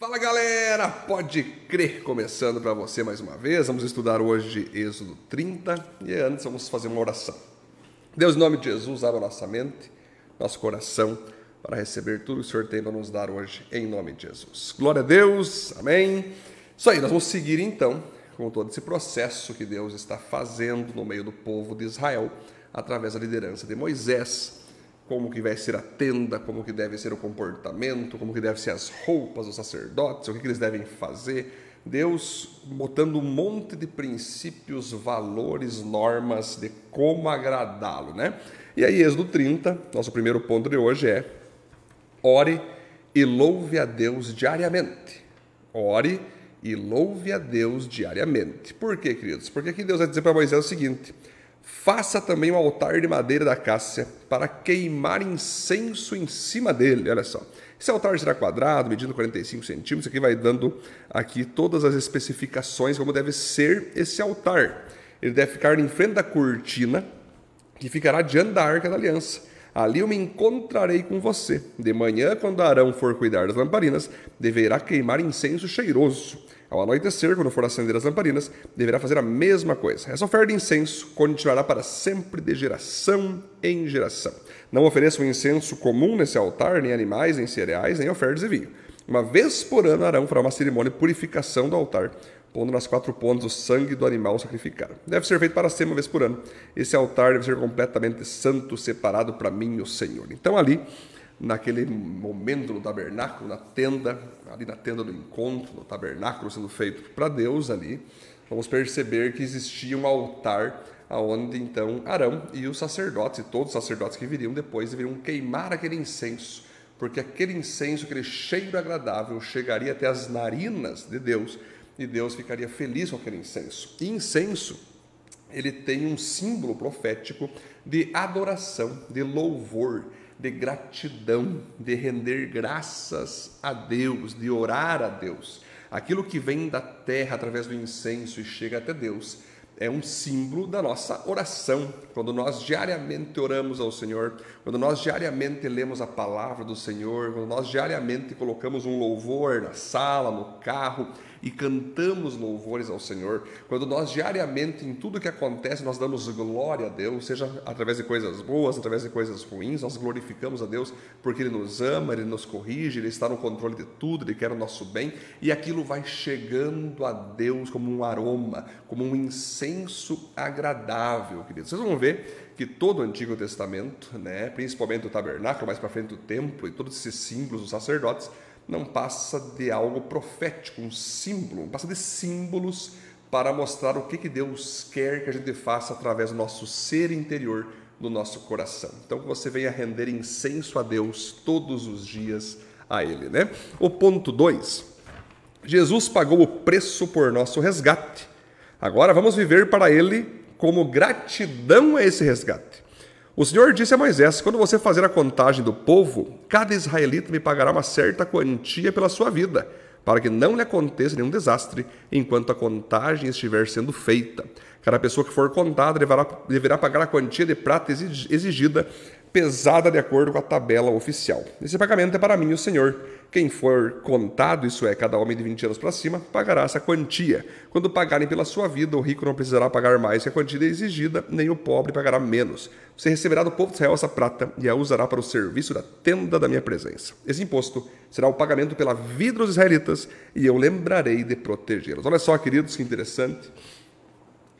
Fala galera, pode crer, começando para você mais uma vez. Vamos estudar hoje Êxodo 30 e antes vamos fazer uma oração. Deus, em nome de Jesus, abra nossa mente, nosso coração para receber tudo que o Senhor tem para nos dar hoje, em nome de Jesus. Glória a Deus, amém. Isso aí, nós vamos seguir então com todo esse processo que Deus está fazendo no meio do povo de Israel, através da liderança de Moisés como que vai ser a tenda, como que deve ser o comportamento, como que devem ser as roupas dos sacerdotes, o que, que eles devem fazer. Deus botando um monte de princípios, valores, normas de como agradá-lo, né? E aí, Êxodo 30, nosso primeiro ponto de hoje é ore e louve a Deus diariamente. Ore e louve a Deus diariamente. Por quê, queridos? Porque aqui Deus vai dizer para Moisés o seguinte: Faça também um altar de madeira da cássia para queimar incenso em cima dele. Olha só. Esse altar será quadrado, medindo 45 centímetros. Aqui vai dando aqui todas as especificações como deve ser esse altar. Ele deve ficar em frente da cortina que ficará diante da arca da aliança. Ali eu me encontrarei com você. De manhã, quando Arão for cuidar das lamparinas, deverá queimar incenso cheiroso. Ao anoitecer, quando for acender as lamparinas, deverá fazer a mesma coisa. Essa oferta de incenso continuará para sempre, de geração em geração. Não ofereça um incenso comum nesse altar, nem animais, nem cereais, nem ofertas de vinho. Uma vez por ano, Arão fará uma cerimônia de purificação do altar, pondo nas quatro pontas o sangue do animal sacrificado. Deve ser feito para sempre uma vez por ano. Esse altar deve ser completamente santo, separado para mim, o Senhor. Então, ali, naquele momento no tabernáculo, na tenda, ali na tenda do encontro, no tabernáculo sendo feito para Deus ali, vamos perceber que existia um altar aonde então Arão e os sacerdotes, e todos os sacerdotes que viriam depois, deveriam queimar aquele incenso, porque aquele incenso, aquele cheiro agradável, chegaria até as narinas de Deus, e Deus ficaria feliz com aquele incenso. E incenso, ele tem um símbolo profético de adoração, de louvor, de gratidão, de render graças a Deus, de orar a Deus. Aquilo que vem da terra através do incenso e chega até Deus é um símbolo da nossa oração. Quando nós diariamente oramos ao Senhor, quando nós diariamente lemos a palavra do Senhor, quando nós diariamente colocamos um louvor na sala, no carro, e cantamos louvores ao Senhor, quando nós diariamente, em tudo que acontece, nós damos glória a Deus, seja através de coisas boas, através de coisas ruins, nós glorificamos a Deus porque Ele nos ama, Ele nos corrige, Ele está no controle de tudo, Ele quer o nosso bem, e aquilo vai chegando a Deus como um aroma, como um incenso agradável, queridos. Vocês vão ver que todo o Antigo Testamento, né, principalmente o tabernáculo, mais para frente o templo e todos esses símbolos dos sacerdotes, não passa de algo profético, um símbolo, passa de símbolos para mostrar o que, que Deus quer que a gente faça através do nosso ser interior, do nosso coração. Então, que você venha render incenso a Deus todos os dias a Ele. Né? O ponto 2: Jesus pagou o preço por nosso resgate. Agora vamos viver para Ele como gratidão a esse resgate. O Senhor disse a Moisés: Quando você fazer a contagem do povo, cada israelita me pagará uma certa quantia pela sua vida, para que não lhe aconteça nenhum desastre enquanto a contagem estiver sendo feita. Cada pessoa que for contada deverá, deverá pagar a quantia de prata exigida pesada de acordo com a tabela oficial. Esse pagamento é para mim, o Senhor. Quem for contado, isso é, cada homem de 20 anos para cima, pagará essa quantia. Quando pagarem pela sua vida, o rico não precisará pagar mais que a quantia exigida, nem o pobre pagará menos. Você receberá do povo de Israel essa prata e a usará para o serviço da tenda da minha presença. Esse imposto será o pagamento pela vida dos israelitas e eu lembrarei de protegê-los. Olha só, queridos, que interessante.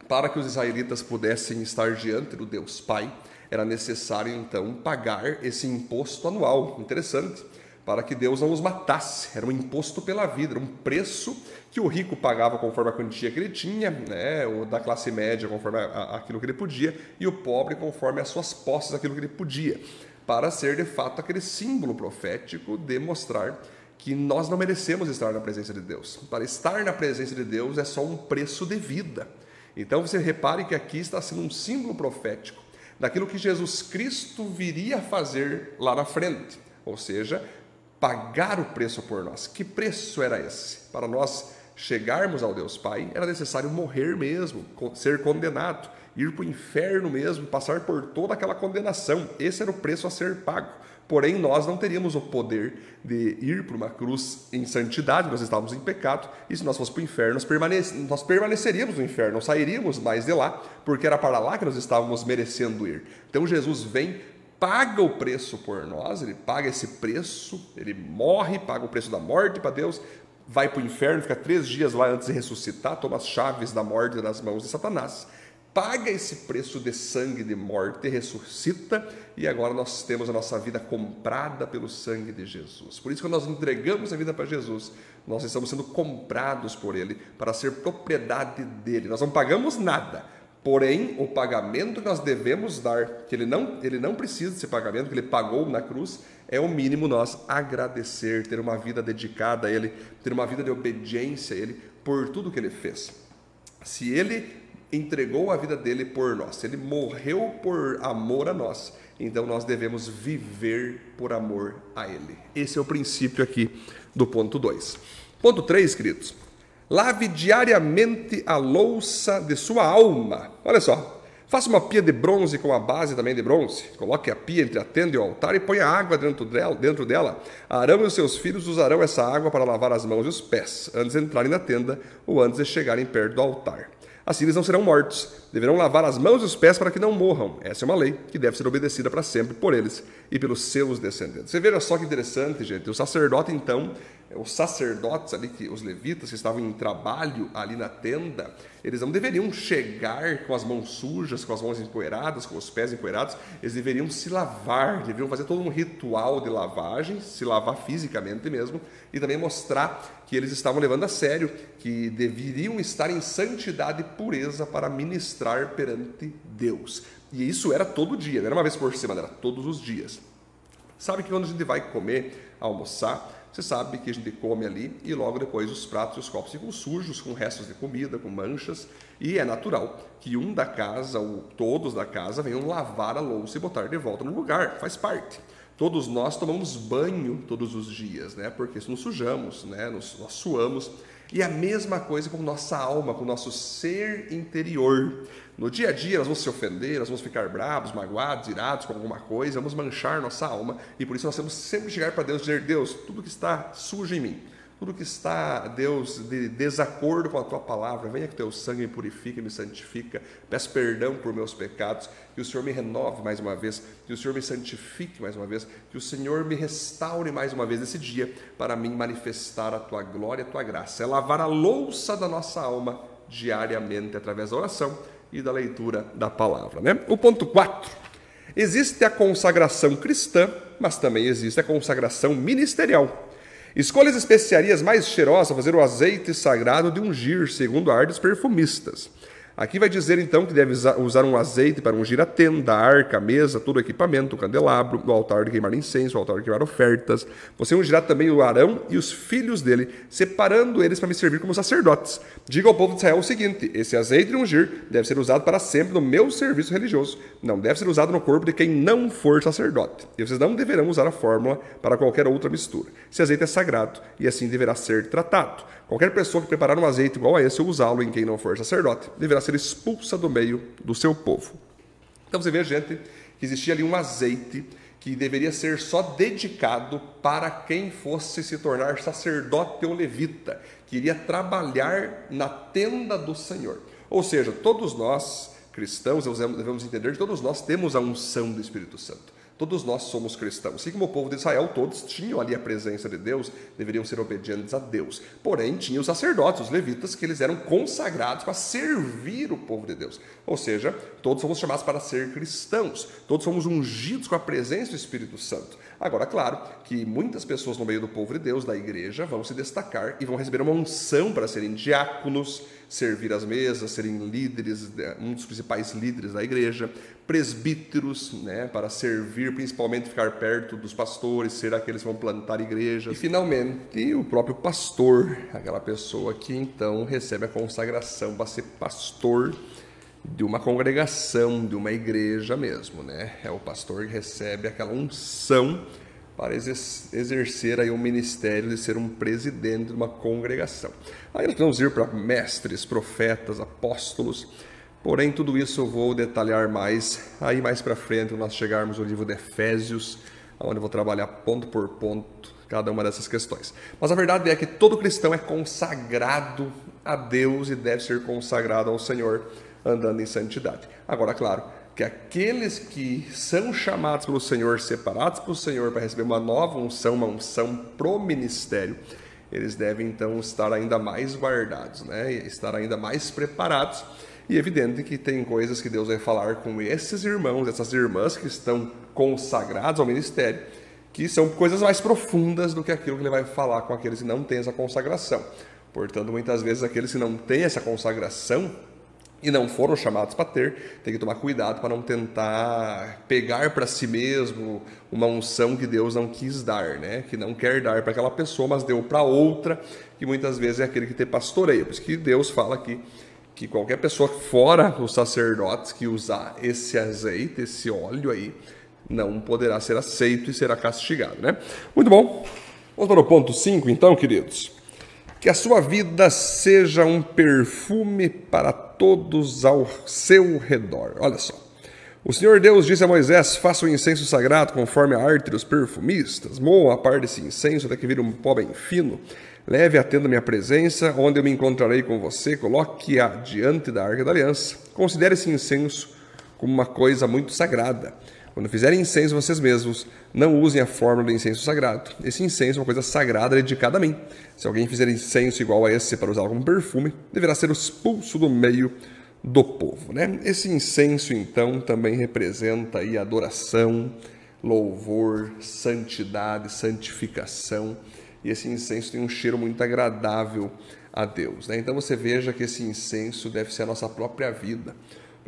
Para que os israelitas pudessem estar diante do Deus Pai, era necessário então pagar esse imposto anual. Interessante. Para que Deus não os matasse. Era um imposto pela vida, era um preço que o rico pagava conforme a quantia que ele tinha, né? o da classe média conforme a, a, aquilo que ele podia, e o pobre conforme as suas posses, aquilo que ele podia, para ser de fato aquele símbolo profético de mostrar que nós não merecemos estar na presença de Deus. Para estar na presença de Deus é só um preço de vida. Então você repare que aqui está sendo um símbolo profético daquilo que Jesus Cristo viria fazer lá na frente, ou seja, pagar o preço por nós. Que preço era esse? Para nós chegarmos ao Deus Pai, era necessário morrer mesmo, ser condenado, ir para o inferno mesmo, passar por toda aquela condenação. Esse era o preço a ser pago Porém, nós não teríamos o poder de ir para uma cruz em santidade, nós estávamos em pecado, e se nós fôssemos para o inferno, nós, permanec nós permaneceríamos no inferno, não sairíamos mais de lá, porque era para lá que nós estávamos merecendo ir. Então Jesus vem, paga o preço por nós, ele paga esse preço, ele morre, paga o preço da morte para Deus, vai para o inferno, fica três dias lá antes de ressuscitar, toma as chaves da morte nas mãos de Satanás paga esse preço de sangue de morte, ressuscita e agora nós temos a nossa vida comprada pelo sangue de Jesus. Por isso, quando nós entregamos a vida para Jesus, nós estamos sendo comprados por Ele para ser propriedade dele. Nós não pagamos nada. Porém, o pagamento que nós devemos dar, que ele não, ele não precisa desse pagamento, que ele pagou na cruz, é o mínimo nós agradecer, ter uma vida dedicada a Ele, ter uma vida de obediência a Ele por tudo que Ele fez. Se Ele entregou a vida dele por nós, ele morreu por amor a nós, então nós devemos viver por amor a ele. Esse é o princípio aqui do ponto 2. Ponto 3, queridos. Lave diariamente a louça de sua alma. Olha só. Faça uma pia de bronze com a base também de bronze. Coloque a pia entre a tenda e o altar e ponha água dentro dela. Dentro dela. Arão e os seus filhos usarão essa água para lavar as mãos e os pés, antes de entrarem na tenda ou antes de chegarem perto do altar. Assim eles não serão mortos. Deverão lavar as mãos e os pés para que não morram. Essa é uma lei que deve ser obedecida para sempre por eles e pelos seus descendentes. Você veja só que interessante, gente. O sacerdote, então, os sacerdotes ali, que, os levitas que estavam em trabalho ali na tenda, eles não deveriam chegar com as mãos sujas, com as mãos empoeiradas, com os pés empoeirados, eles deveriam se lavar, deveriam fazer todo um ritual de lavagem, se lavar fisicamente mesmo, e também mostrar que eles estavam levando a sério, que deveriam estar em santidade e pureza para ministrar perante Deus. E isso era todo dia, não era uma vez por semana, era todos os dias. Sabe que quando a gente vai comer, almoçar, você sabe que a gente come ali e logo depois os pratos e os copos ficam sujos, com restos de comida, com manchas, e é natural que um da casa, ou todos da casa, venham lavar a louça e botar de volta no lugar, faz parte. Todos nós tomamos banho todos os dias, né? Porque nos sujamos, né? Nos, nós suamos. E a mesma coisa com nossa alma, com nosso ser interior. No dia a dia, nós vamos se ofender, nós vamos ficar bravos, magoados, irados com alguma coisa, vamos manchar nossa alma. E por isso nós temos sempre chegar para Deus e dizer: Deus, tudo que está sujo em mim, tudo que está, Deus, de desacordo com a tua palavra, venha que teu sangue me purifique, me santifica. Peço perdão por meus pecados, que o Senhor me renove mais uma vez, que o Senhor me santifique mais uma vez, que o Senhor me restaure mais uma vez esse dia, para mim manifestar a tua glória a tua graça. É lavar a louça da nossa alma diariamente através da oração e da leitura da palavra. Né? O ponto 4. Existe a consagração cristã, mas também existe a consagração ministerial. Escolha as especiarias mais cheirosas para fazer o azeite sagrado de ungir, segundo a arte dos perfumistas. Aqui vai dizer então que deve usar um azeite para ungir a tenda, a arca, a mesa, todo o equipamento, o candelabro, o altar de queimar incenso, o altar de queimar ofertas. Você ungirá também o Arão e os filhos dele, separando eles para me servir como sacerdotes. Diga ao povo de Israel o seguinte: esse azeite de ungir deve ser usado para sempre no meu serviço religioso. Não deve ser usado no corpo de quem não for sacerdote. E vocês não deverão usar a fórmula para qualquer outra mistura. Esse azeite é sagrado e assim deverá ser tratado. Qualquer pessoa que preparar um azeite igual a esse ou usá-lo em quem não for sacerdote deverá ser expulsa do meio do seu povo. Então você vê, gente, que existia ali um azeite que deveria ser só dedicado para quem fosse se tornar sacerdote ou levita, que iria trabalhar na tenda do Senhor. Ou seja, todos nós cristãos devemos entender que todos nós temos a unção do Espírito Santo. Todos nós somos cristãos. Assim como o povo de Israel, todos tinham ali a presença de Deus, deveriam ser obedientes a Deus. Porém, tinha os sacerdotes, os levitas, que eles eram consagrados para servir o povo de Deus. Ou seja, todos fomos chamados para ser cristãos. Todos fomos ungidos com a presença do Espírito Santo. Agora, claro que muitas pessoas no meio do povo de Deus, da igreja, vão se destacar e vão receber uma unção para serem diáconos, servir as mesas, serem líderes, né, um dos principais líderes da igreja, presbíteros, né, para servir, principalmente ficar perto dos pastores, ser aqueles que vão plantar igrejas. E finalmente, o próprio pastor, aquela pessoa que então recebe a consagração para ser pastor de uma congregação, de uma igreja mesmo, né? É o pastor que recebe aquela unção para exercer aí o ministério de ser um presidente de uma congregação. Aí nós vamos ir para mestres, profetas, apóstolos, porém tudo isso eu vou detalhar mais aí mais para frente, quando nós chegarmos ao livro de Efésios, onde eu vou trabalhar ponto por ponto cada uma dessas questões. Mas a verdade é que todo cristão é consagrado a Deus e deve ser consagrado ao Senhor andando em santidade. Agora, claro, que aqueles que são chamados pelo Senhor, separados pelo Senhor para receber uma nova unção, uma unção pro ministério, eles devem então estar ainda mais guardados, né? estar ainda mais preparados. E é evidente que tem coisas que Deus vai falar com esses irmãos, essas irmãs que estão consagrados ao ministério, que são coisas mais profundas do que aquilo que ele vai falar com aqueles que não têm essa consagração. Portanto, muitas vezes aqueles que não têm essa consagração e não foram chamados para ter, tem que tomar cuidado para não tentar pegar para si mesmo uma unção que Deus não quis dar, né? Que não quer dar para aquela pessoa, mas deu para outra, que muitas vezes é aquele que tem pastoreio. Por isso que Deus fala aqui que qualquer pessoa fora os sacerdotes que usar esse azeite, esse óleo aí, não poderá ser aceito e será castigado, né? Muito bom. Vamos para o ponto 5, então, queridos. Que a sua vida seja um perfume para todos ao seu redor. Olha só. O Senhor Deus disse a Moisés: Faça o um incenso sagrado conforme a arte dos perfumistas. Moa a par desse incenso até que vire um pó bem fino. Leve a tenda minha presença, onde eu me encontrarei com você. Coloque-a diante da arca da aliança. Considere esse incenso como uma coisa muito sagrada. Quando fizerem incenso vocês mesmos, não usem a fórmula do incenso sagrado. Esse incenso é uma coisa sagrada dedicada a mim. Se alguém fizer incenso igual a esse para usar como perfume, deverá ser expulso do meio do povo. Né? Esse incenso, então, também representa aí adoração, louvor, santidade, santificação. E esse incenso tem um cheiro muito agradável a Deus. Né? Então você veja que esse incenso deve ser a nossa própria vida.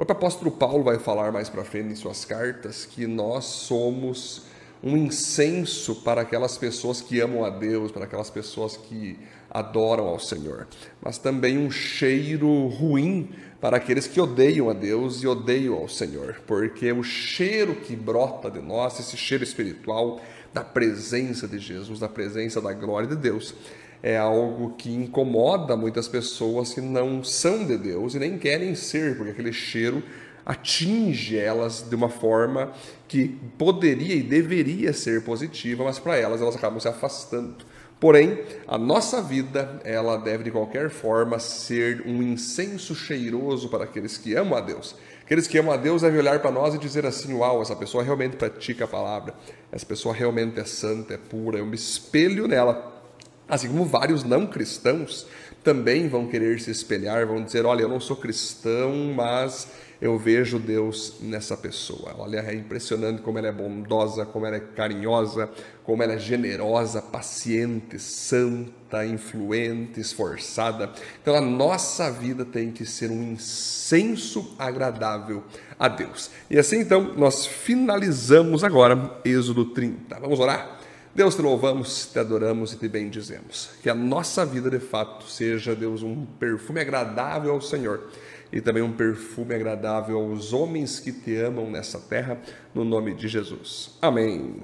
Próprio apóstolo Paulo vai falar mais para frente em suas cartas que nós somos um incenso para aquelas pessoas que amam a Deus, para aquelas pessoas que adoram ao Senhor, mas também um cheiro ruim para aqueles que odeiam a Deus e odeiam ao Senhor, porque o cheiro que brota de nós, esse cheiro espiritual da presença de Jesus, da presença da glória de Deus, é algo que incomoda muitas pessoas que não são de Deus e nem querem ser, porque aquele cheiro atinge elas de uma forma que poderia e deveria ser positiva, mas para elas elas acabam se afastando. Porém, a nossa vida, ela deve de qualquer forma ser um incenso cheiroso para aqueles que amam a Deus. Aqueles que amam a Deus devem olhar para nós e dizer assim: Uau, essa pessoa realmente pratica a palavra, essa pessoa realmente é santa, é pura, eu me espelho nela. Assim como vários não cristãos também vão querer se espelhar, vão dizer: Olha, eu não sou cristão, mas eu vejo Deus nessa pessoa. Olha, é impressionante como ela é bondosa, como ela é carinhosa, como ela é generosa, paciente, santa, influente, esforçada. Então a nossa vida tem que ser um incenso agradável a Deus. E assim então nós finalizamos agora Êxodo 30. Vamos orar? Deus, te louvamos, te adoramos e te bendizemos. Que a nossa vida, de fato, seja, Deus, um perfume agradável ao Senhor e também um perfume agradável aos homens que te amam nessa terra, no nome de Jesus. Amém.